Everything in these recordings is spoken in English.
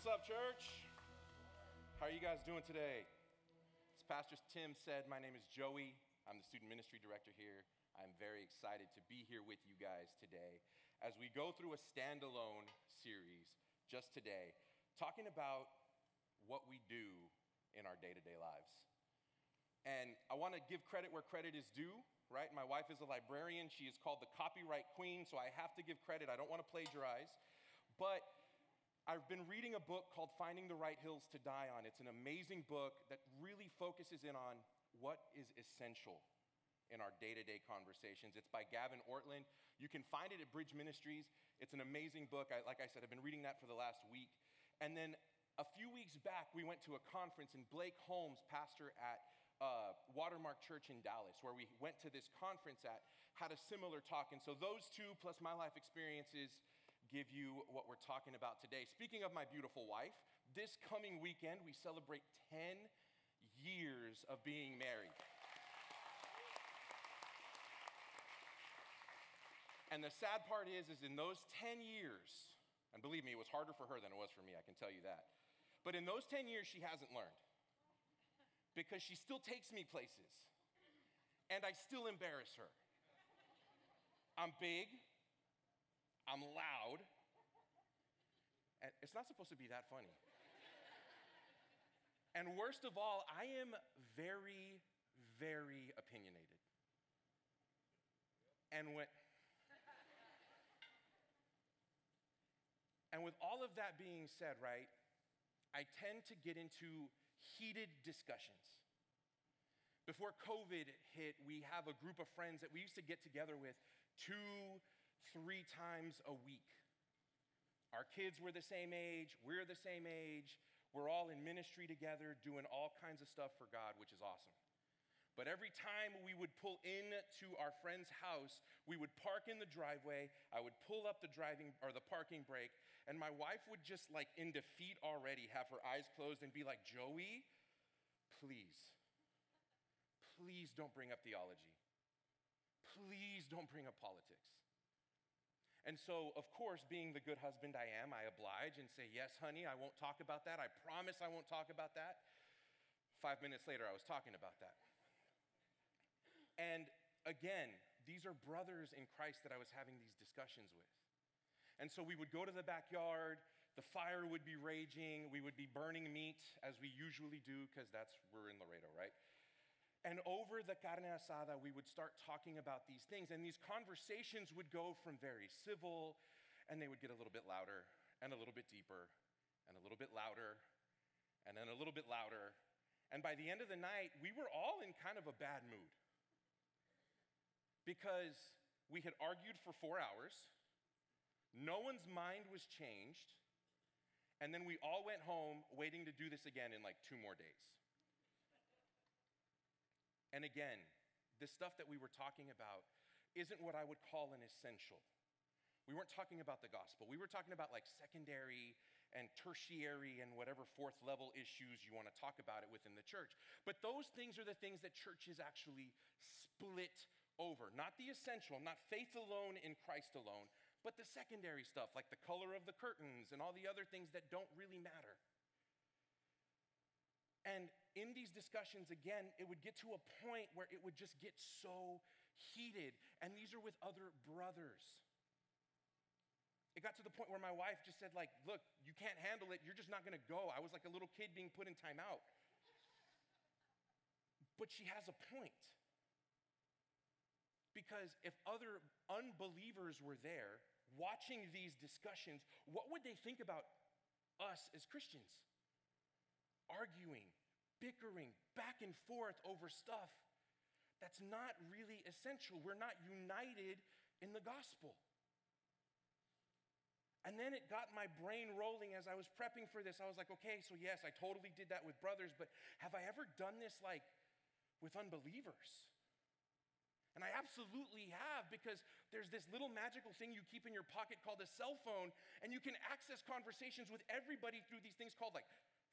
What's up, church? How are you guys doing today? As Pastor Tim said, my name is Joey. I'm the student ministry director here. I'm very excited to be here with you guys today as we go through a standalone series just today, talking about what we do in our day to day lives. And I want to give credit where credit is due, right? My wife is a librarian. She is called the copyright queen, so I have to give credit. I don't want to plagiarize. But I've been reading a book called Finding the Right Hills to Die On. It's an amazing book that really focuses in on what is essential in our day to day conversations. It's by Gavin Ortlund. You can find it at Bridge Ministries. It's an amazing book. I, like I said, I've been reading that for the last week. And then a few weeks back, we went to a conference, and Blake Holmes, pastor at uh, Watermark Church in Dallas, where we went to this conference at, had a similar talk. And so those two, plus my life experiences, give you what we're talking about today. Speaking of my beautiful wife, this coming weekend we celebrate 10 years of being married. And the sad part is is in those 10 years, and believe me, it was harder for her than it was for me, I can tell you that. But in those 10 years she hasn't learned. Because she still takes me places. And I still embarrass her. I'm big, I'm loud. And it's not supposed to be that funny. and worst of all, I am very, very opinionated. And when. and with all of that being said, right, I tend to get into heated discussions. Before COVID hit, we have a group of friends that we used to get together with two, three times a week. Our kids were the same age, we're the same age, we're all in ministry together, doing all kinds of stuff for God, which is awesome. But every time we would pull in to our friend's house, we would park in the driveway. I would pull up the driving or the parking brake, and my wife would just like in defeat already have her eyes closed and be like, Joey, please, please don't bring up theology. Please don't bring up politics. And so, of course, being the good husband I am, I oblige and say, Yes, honey, I won't talk about that. I promise I won't talk about that. Five minutes later, I was talking about that. And again, these are brothers in Christ that I was having these discussions with. And so we would go to the backyard, the fire would be raging, we would be burning meat as we usually do, because that's, we're in Laredo, right? And over the carne asada, we would start talking about these things. And these conversations would go from very civil, and they would get a little bit louder, and a little bit deeper, and a little bit louder, and then a little bit louder. And by the end of the night, we were all in kind of a bad mood because we had argued for four hours, no one's mind was changed, and then we all went home waiting to do this again in like two more days. And again, the stuff that we were talking about isn't what I would call an essential. We weren't talking about the gospel. We were talking about like secondary and tertiary and whatever fourth level issues you want to talk about it within the church. But those things are the things that churches actually split over. Not the essential, not faith alone in Christ alone, but the secondary stuff like the color of the curtains and all the other things that don't really matter. And in these discussions, again, it would get to a point where it would just get so heated. And these are with other brothers. It got to the point where my wife just said, like, look, you can't handle it. You're just not gonna go. I was like a little kid being put in timeout. But she has a point. Because if other unbelievers were there watching these discussions, what would they think about us as Christians? Arguing, bickering, back and forth over stuff that's not really essential. We're not united in the gospel. And then it got my brain rolling as I was prepping for this. I was like, okay, so yes, I totally did that with brothers, but have I ever done this like with unbelievers? And I absolutely have because there's this little magical thing you keep in your pocket called a cell phone, and you can access conversations with everybody through these things called like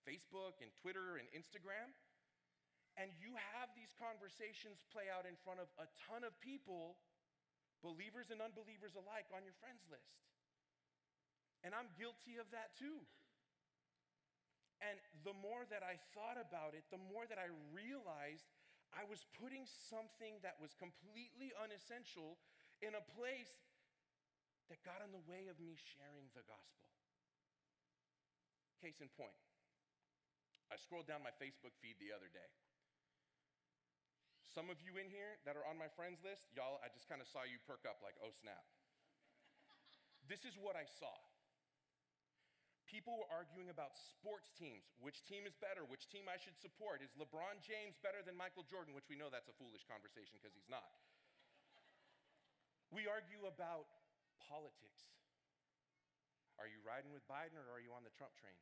Facebook and Twitter and Instagram. And you have these conversations play out in front of a ton of people, believers and unbelievers alike, on your friends list. And I'm guilty of that too. And the more that I thought about it, the more that I realized I was putting something that was completely unessential in a place that got in the way of me sharing the gospel. Case in point, I scrolled down my Facebook feed the other day. Some of you in here that are on my friends list, y'all, I just kind of saw you perk up like, oh snap. this is what I saw. People were arguing about sports teams. Which team is better? Which team I should support? Is LeBron James better than Michael Jordan? Which we know that's a foolish conversation because he's not. we argue about politics. Are you riding with Biden or are you on the Trump train?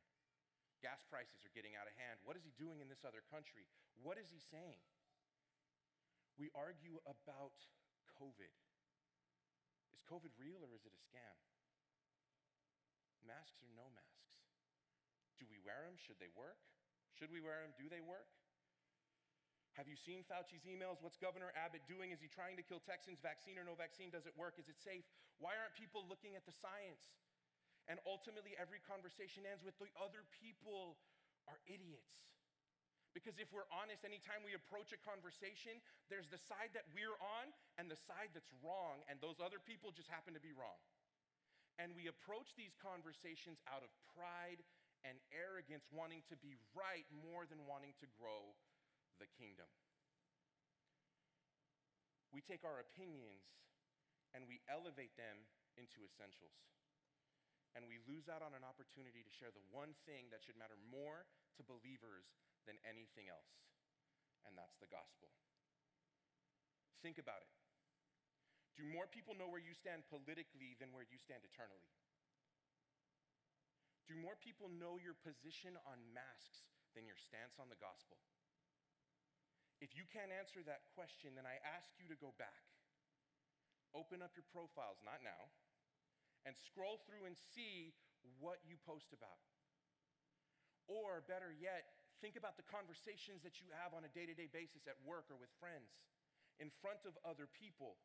Gas prices are getting out of hand. What is he doing in this other country? What is he saying? We argue about COVID. Is COVID real or is it a scam? Masks or no masks? Do we wear them? Should they work? Should we wear them? Do they work? Have you seen Fauci's emails? What's Governor Abbott doing? Is he trying to kill Texans? Vaccine or no vaccine? Does it work? Is it safe? Why aren't people looking at the science? And ultimately, every conversation ends with the other people are idiots. Because if we're honest, anytime we approach a conversation, there's the side that we're on and the side that's wrong, and those other people just happen to be wrong. And we approach these conversations out of pride and arrogance, wanting to be right more than wanting to grow the kingdom. We take our opinions and we elevate them into essentials. And we lose out on an opportunity to share the one thing that should matter more to believers than anything else, and that's the gospel. Think about it. Do more people know where you stand politically than where you stand eternally? Do more people know your position on masks than your stance on the gospel? If you can't answer that question, then I ask you to go back. Open up your profiles, not now, and scroll through and see what you post about. Or better yet, think about the conversations that you have on a day to day basis at work or with friends, in front of other people.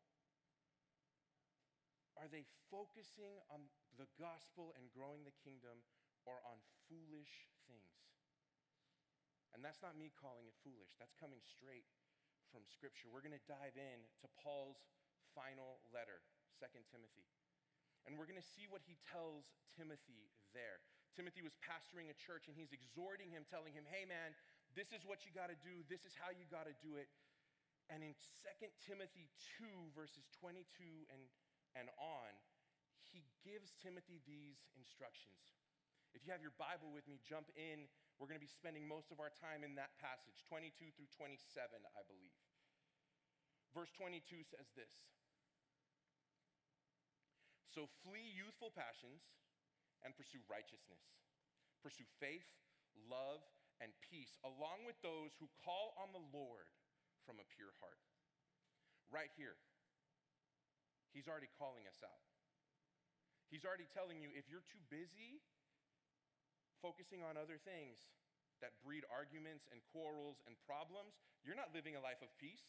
Are they focusing on the gospel and growing the kingdom or on foolish things? And that's not me calling it foolish, that's coming straight from Scripture. We're going to dive in to Paul's final letter, 2 Timothy. And we're going to see what he tells Timothy there. Timothy was pastoring a church and he's exhorting him, telling him, hey man, this is what you got to do, this is how you got to do it. And in 2 Timothy 2, verses 22 and and on, he gives Timothy these instructions. If you have your Bible with me, jump in. We're going to be spending most of our time in that passage, 22 through 27, I believe. Verse 22 says this So flee youthful passions and pursue righteousness, pursue faith, love, and peace, along with those who call on the Lord from a pure heart. Right here, He's already calling us out. He's already telling you if you're too busy focusing on other things that breed arguments and quarrels and problems, you're not living a life of peace.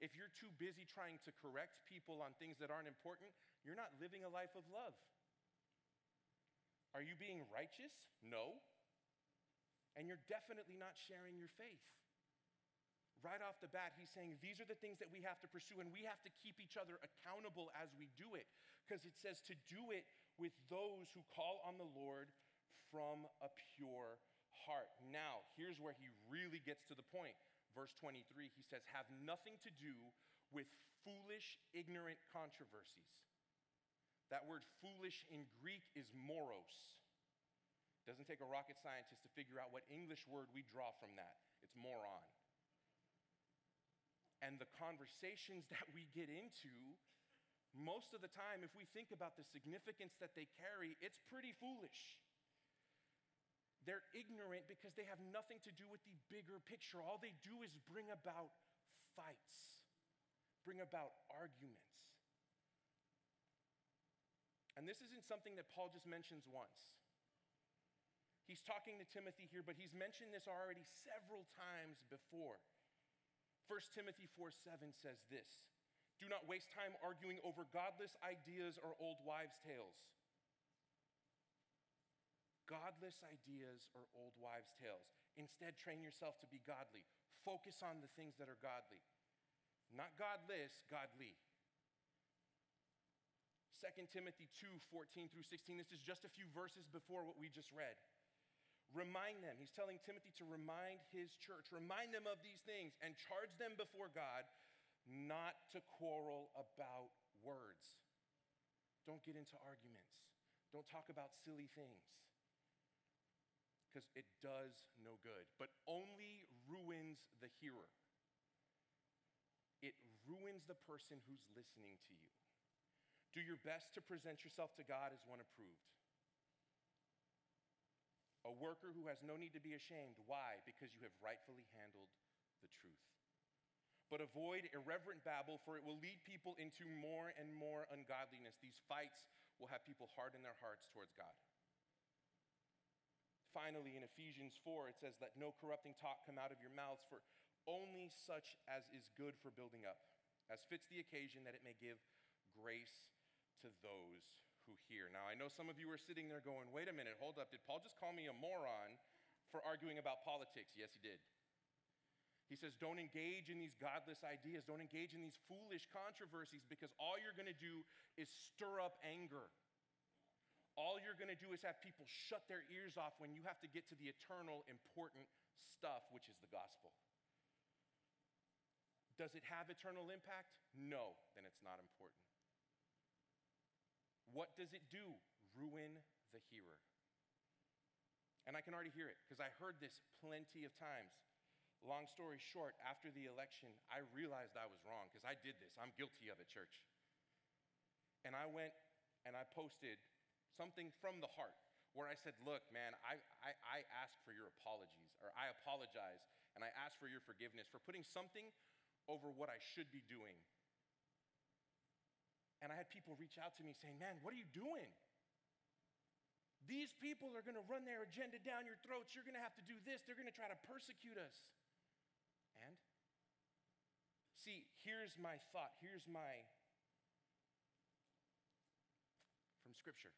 If you're too busy trying to correct people on things that aren't important, you're not living a life of love. Are you being righteous? No. And you're definitely not sharing your faith right off the bat, he's saying these are the things that we have to pursue, and we have to keep each other accountable as we do it, because it says to do it with those who call on the Lord from a pure heart. Now, here's where he really gets to the point. Verse 23, he says, Have nothing to do with foolish, ignorant controversies. That word foolish in Greek is moros. Doesn't take a rocket scientist to figure out what English word we draw from that. It's moron and the conversations that we get into, most of the time, if we think about the significance that they carry, it's pretty foolish. They're ignorant because they have nothing to do with the bigger picture. All they do is bring about fights, bring about arguments. And this isn't something that Paul just mentions once. He's talking to Timothy here, but he's mentioned this already several times before. 1 Timothy 4 7 says this Do not waste time arguing over godless ideas or old wives' tales. godless ideas or old wives' tales. Instead, train yourself to be godly. Focus on the things that are godly. Not godless, godly. 2 Timothy 2 14 through 16. This is just a few verses before what we just read. Remind them. He's telling Timothy to remind his church, remind them of these things, and charge them before God not to quarrel about words. Don't get into arguments. Don't talk about silly things. Because it does no good, but only ruins the hearer. It ruins the person who's listening to you. Do your best to present yourself to God as one approved. A worker who has no need to be ashamed. Why? Because you have rightfully handled the truth. But avoid irreverent babble, for it will lead people into more and more ungodliness. These fights will have people harden their hearts towards God. Finally, in Ephesians 4, it says, Let no corrupting talk come out of your mouths, for only such as is good for building up, as fits the occasion, that it may give grace to those who hear. Now, I know some of you are sitting there going, wait a minute, hold up. Did Paul just call me a moron for arguing about politics? Yes, he did. He says, don't engage in these godless ideas, don't engage in these foolish controversies because all you're going to do is stir up anger. All you're going to do is have people shut their ears off when you have to get to the eternal, important stuff, which is the gospel. Does it have eternal impact? No, then it's not important. What does it do? Ruin the hearer. And I can already hear it because I heard this plenty of times. Long story short, after the election, I realized I was wrong because I did this. I'm guilty of it, church. And I went and I posted something from the heart where I said, Look, man, I, I, I ask for your apologies, or I apologize, and I ask for your forgiveness for putting something over what I should be doing and I had people reach out to me saying, Man, what are you doing? These people are going to run their agenda down your throats. You're going to have to do this. They're going to try to persecute us. And? See, here's my thought. Here's my. From Scripture.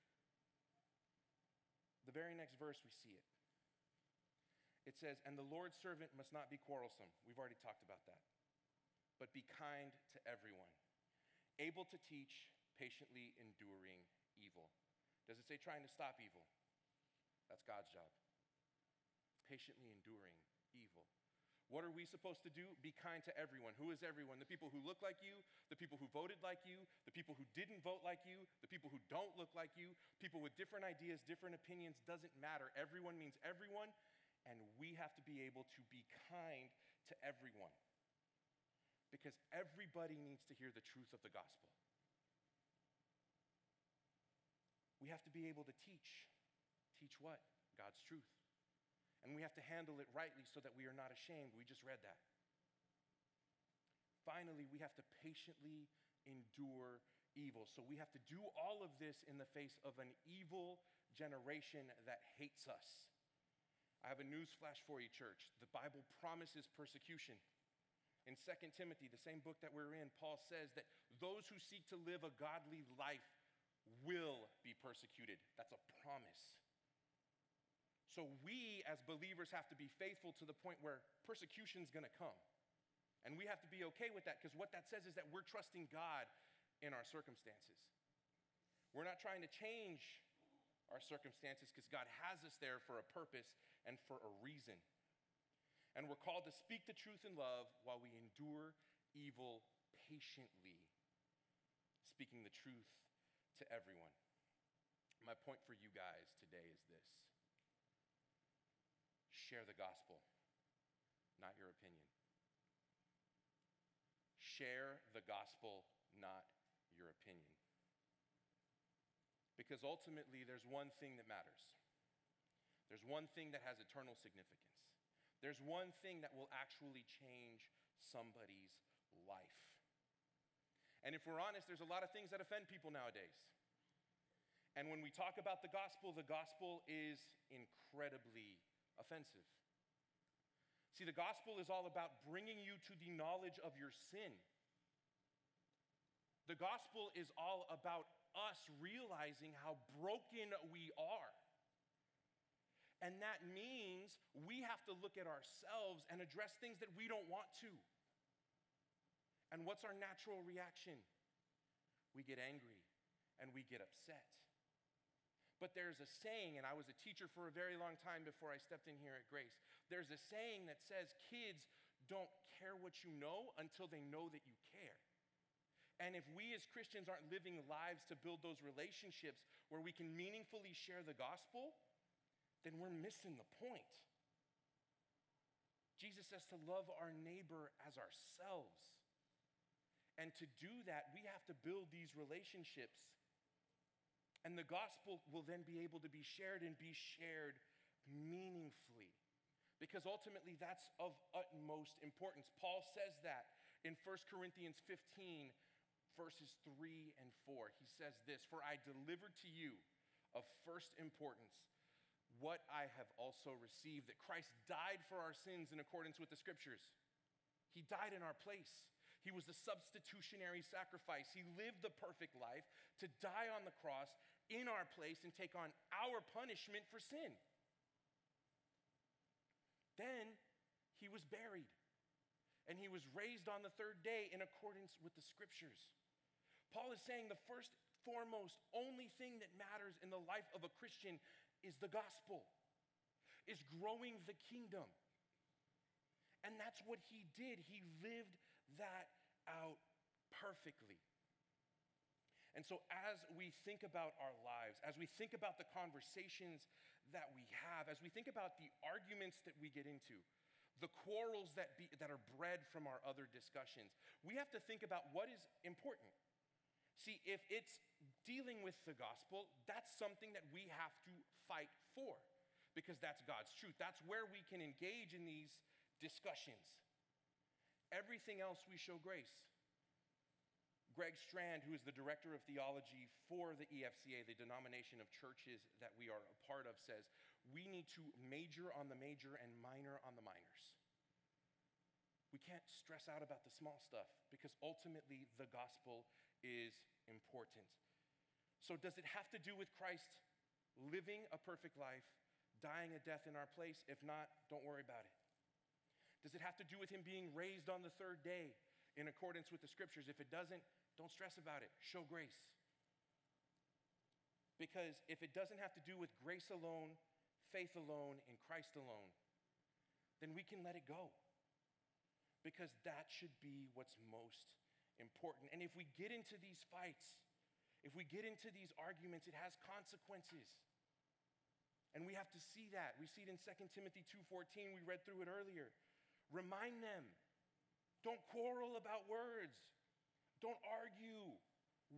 The very next verse, we see it. It says, And the Lord's servant must not be quarrelsome. We've already talked about that. But be kind to everyone able to teach, patiently enduring evil. Does it say trying to stop evil? That's God's job. Patiently enduring evil. What are we supposed to do? Be kind to everyone. Who is everyone? The people who look like you, the people who voted like you, the people who didn't vote like you, the people who don't look like you, people with different ideas, different opinions, doesn't matter. Everyone means everyone, and we have to be able to be kind to everyone because everybody needs to hear the truth of the gospel. We have to be able to teach. Teach what? God's truth. And we have to handle it rightly so that we are not ashamed. We just read that. Finally, we have to patiently endure evil. So we have to do all of this in the face of an evil generation that hates us. I have a news flash for you, church. The Bible promises persecution. In 2 Timothy, the same book that we're in, Paul says that those who seek to live a godly life will be persecuted. That's a promise. So we as believers have to be faithful to the point where persecution is going to come. And we have to be okay with that because what that says is that we're trusting God in our circumstances. We're not trying to change our circumstances because God has us there for a purpose and for a reason. And we're called to speak the truth in love while we endure evil patiently, speaking the truth to everyone. My point for you guys today is this share the gospel, not your opinion. Share the gospel, not your opinion. Because ultimately, there's one thing that matters. There's one thing that has eternal significance. There's one thing that will actually change somebody's life. And if we're honest, there's a lot of things that offend people nowadays. And when we talk about the gospel, the gospel is incredibly offensive. See, the gospel is all about bringing you to the knowledge of your sin. The gospel is all about us realizing how broken we are And that means we have to look at ourselves and address things that we don't want to. And what's our natural reaction? We get angry and we get upset. But there's a saying, and I was a teacher for a very long time before I stepped in here at Grace. There's a saying that says kids don't care what you know until they know that you care. And if we as Christians aren't living lives to build those relationships where we can meaningfully share the gospel, then we're missing the point. Jesus says to love our neighbor as ourselves. And to do that, we have to build these relationships. And the gospel will then be able to be shared and be shared meaningfully. Because ultimately, that's of utmost importance. Paul says that in 1 Corinthians 15, verses 3 and 4. He says this For I delivered to you of first importance what I have also received that Christ died for our sins in accordance with the scriptures. He died in our place. He was the substitutionary sacrifice. He lived the perfect life to die on the cross in our place and take on our punishment for sin. Then he was buried and he was raised on the third day in accordance with the scriptures. Paul is saying the first, foremost, only thing that matters in the life of a Christian is the gospel, is growing the kingdom. And that's what he did. He lived that out perfectly. And so, as we think about our lives, as we think about the conversations that we have, as we think about the arguments that we get into, the quarrels that, be, that are bred from our other discussions, we have to think about what is important. See, if it's dealing with the gospel, that's something that we have to fight for because that's God's truth. That's where we can engage in these discussions. Everything else we show grace. Greg Strand, who is the director of theology for the EFCA, the denomination of churches that we are a part of, says we need to major on the major and minor on the minors. We can't stress out about the small stuff because ultimately the gospel is important. So, does it have to do with Christ living a perfect life, dying a death in our place? If not, don't worry about it. Does it have to do with him being raised on the third day in accordance with the scriptures? If it doesn't, don't stress about it. Show grace. Because if it doesn't have to do with grace alone, faith alone, in Christ alone, then we can let it go. Because that should be what's most important. And if we get into these fights, if we get into these arguments, it has consequences. And we have to see that. We see it in 2 Timothy 2:14. We read through it earlier. Remind them. Don't quarrel about words. Don't argue.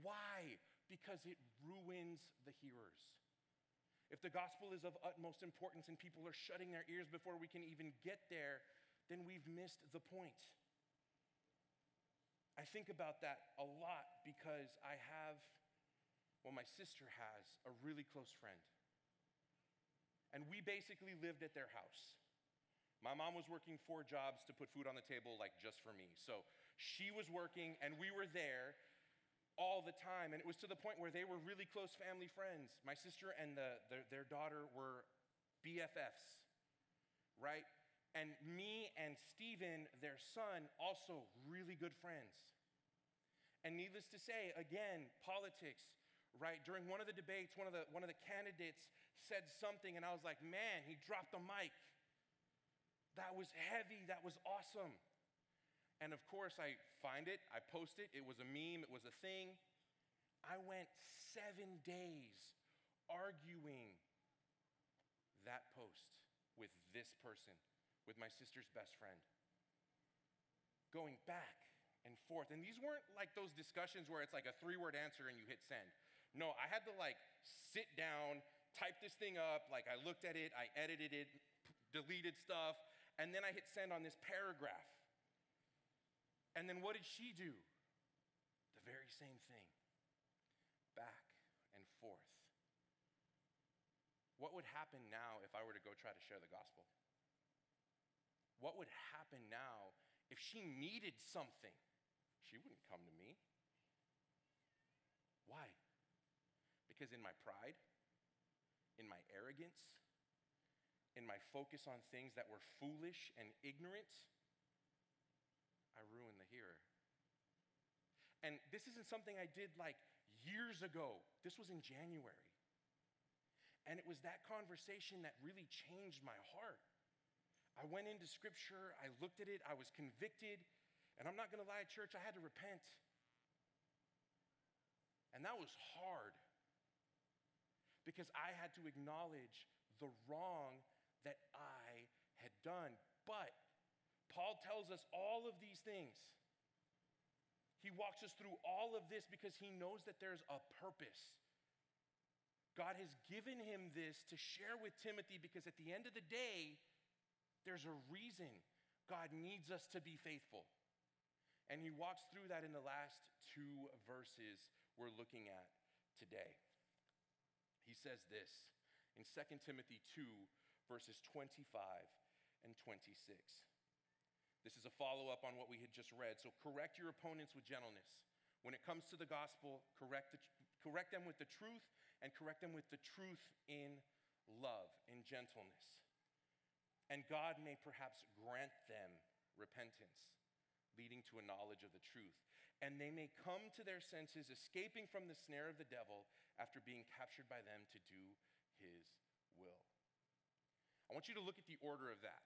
Why? Because it ruins the hearers. If the gospel is of utmost importance and people are shutting their ears before we can even get there, then we've missed the point. I think about that a lot because I have, well, my sister has a really close friend. And we basically lived at their house. My mom was working four jobs to put food on the table, like just for me. So she was working, and we were there all the time. And it was to the point where they were really close family friends. My sister and the, the, their daughter were BFFs, right? And me and Stephen, their son, also really good friends. And needless to say, again, politics, right? During one of the debates, one of the, one of the candidates said something, and I was like, man, he dropped the mic. That was heavy, that was awesome. And of course, I find it, I post it, it was a meme, it was a thing. I went seven days arguing that post with this person with my sister's best friend. Going back and forth. And these weren't like those discussions where it's like a three word answer and you hit send. No, I had to like sit down, type this thing up. Like I looked at it, I edited it, deleted stuff, and then I hit send on this paragraph. And then what did she do? The very same thing. Back and forth. What would happen now if I were to go try to share the gospel? What would happen now if she needed something? She wouldn't come to me. Why? Because in my pride, in my arrogance, in my focus on things that were foolish and ignorant, I ruined the hearer. And this isn't something I did like years ago. This was in January. And it was that conversation that really changed my heart. I went into scripture, I looked at it, I was convicted, and I'm not gonna lie, at church, I had to repent. And that was hard because I had to acknowledge the wrong that I had done. But Paul tells us all of these things. He walks us through all of this because he knows that there's a purpose. God has given him this to share with Timothy because at the end of the day, there's a reason God needs us to be faithful. And he walks through that in the last two verses we're looking at today. He says this in 2 Timothy 2, verses 25 and 26. This is a follow up on what we had just read. So, correct your opponents with gentleness. When it comes to the gospel, correct, the, correct them with the truth and correct them with the truth in love, in gentleness. And God may perhaps grant them repentance, leading to a knowledge of the truth and they may come to their senses, escaping from the snare of the devil after being captured by them to do his will. I want you to look at the order of that.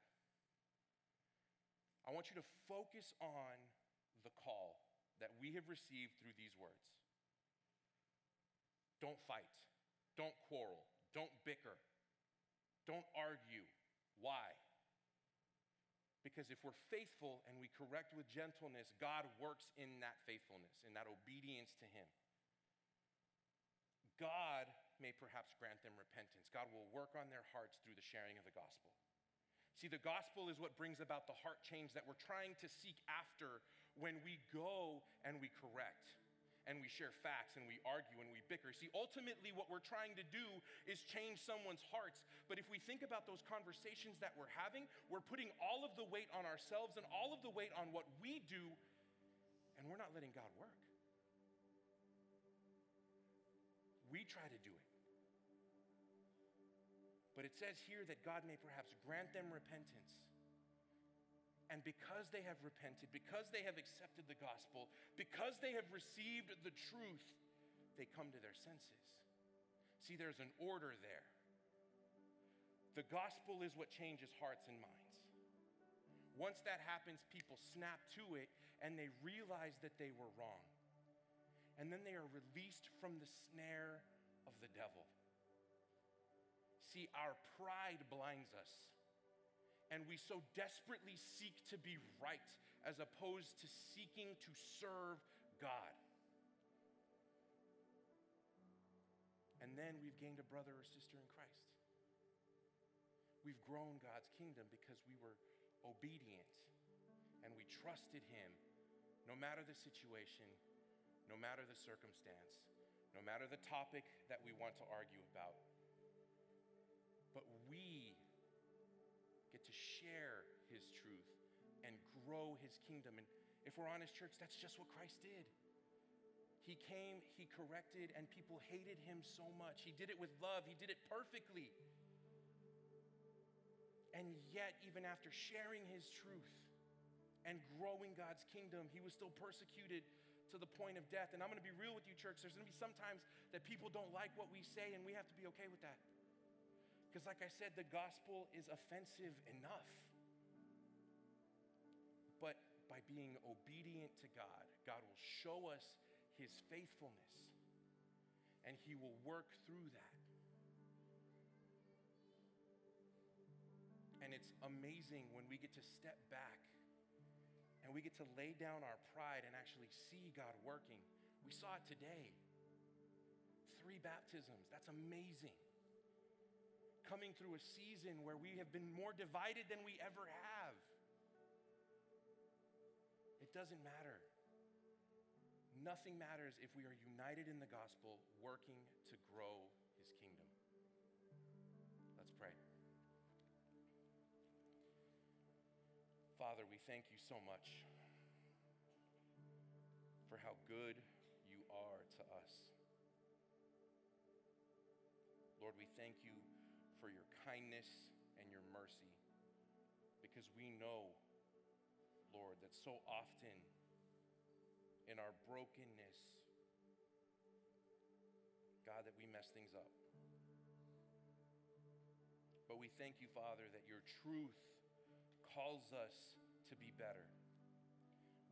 I want you to focus on the call that we have received through these words. Don't fight. Don't quarrel. Don't bicker. Don't argue. Why? Because if we're faithful and we correct with gentleness, God works in that faithfulness, in that obedience to Him. God may perhaps grant them repentance. God will work on their hearts through the sharing of the gospel. See, the gospel is what brings about the heart change that we're trying to seek after when we go and we correct and we share facts and we argue and we bicker. See, ultimately, what we're trying to do is change someone's hearts. But if we think about those conversations that we're having, we're putting all of the weight on ourselves and all of the weight on what we do, and we're not letting God work. We try to do it. But it says here that God may perhaps grant them repentance and because they have repented, because they have accepted the gospel, because they have received the truth, they come to their senses. See, there's an order there. The gospel is what changes hearts and minds. Once that happens, people snap to it and they realize that they were wrong. And then they are released from the snare of the devil. See, our pride blinds us and we so desperately seek to be right as opposed to seeking to serve God. And then we've gained a brother or sister in Christ. We've grown God's kingdom because we were obedient and we trusted Him no matter the situation, no matter the circumstance, no matter the topic that we want to argue about. But we get to share his truth and grow his kingdom. And if we're honest, church, that's just what Christ did. He came, he corrected, and people hated him so much. He did it with love, he did it perfectly. And yet, even after sharing his truth and growing God's kingdom, he was still persecuted to the point of death. And I'm gonna be real with you, church. There's gonna be sometimes that people don't like what we say, and we have to be okay with that. Because, like I said, the gospel is offensive enough. But by being obedient to God, God will show us his faithfulness and he will work through that. And it's amazing when we get to step back and we get to lay down our pride and actually see God working. We saw it today. Three baptisms. That's amazing coming through a season where we have been more divided than we ever have. It doesn't matter. Nothing matters if we are united in the gospel, working to grow Father, we thank you so much for how good you are to us. Lord, we thank you for your kindness and your mercy. Because we know, Lord, that so often in our brokenness, God, that we mess things up. But we thank you, Father, that your truth calls us to be better.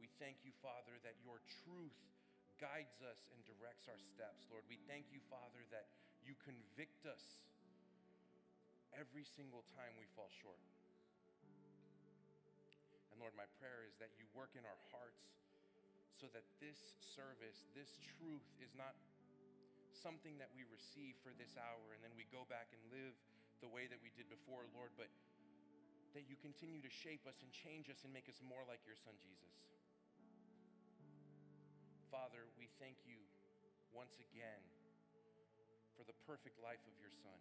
We thank you, Father, that your truth guides us and directs our steps, Lord. We thank you, Father, that you convict us every single time we fall short. And Lord, my prayer is that you work in our hearts so that this service, this truth, is not something that we receive for this hour and then we go back and live the way that we did before, Lord, but that you continue to shape us and change us and make us more like your Son, Jesus. Father, we thank you once again for the perfect life of your Son,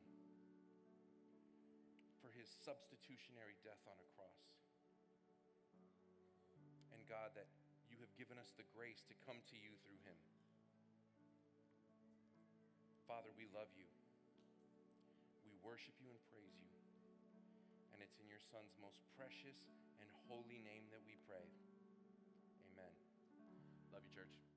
for his substitutionary death on a cross. And God, that you have given us the grace to come to you through him. Father, we love you. We worship you and praise you. And it's in your Son's most precious and holy name that we pray. Amen. Love you, church.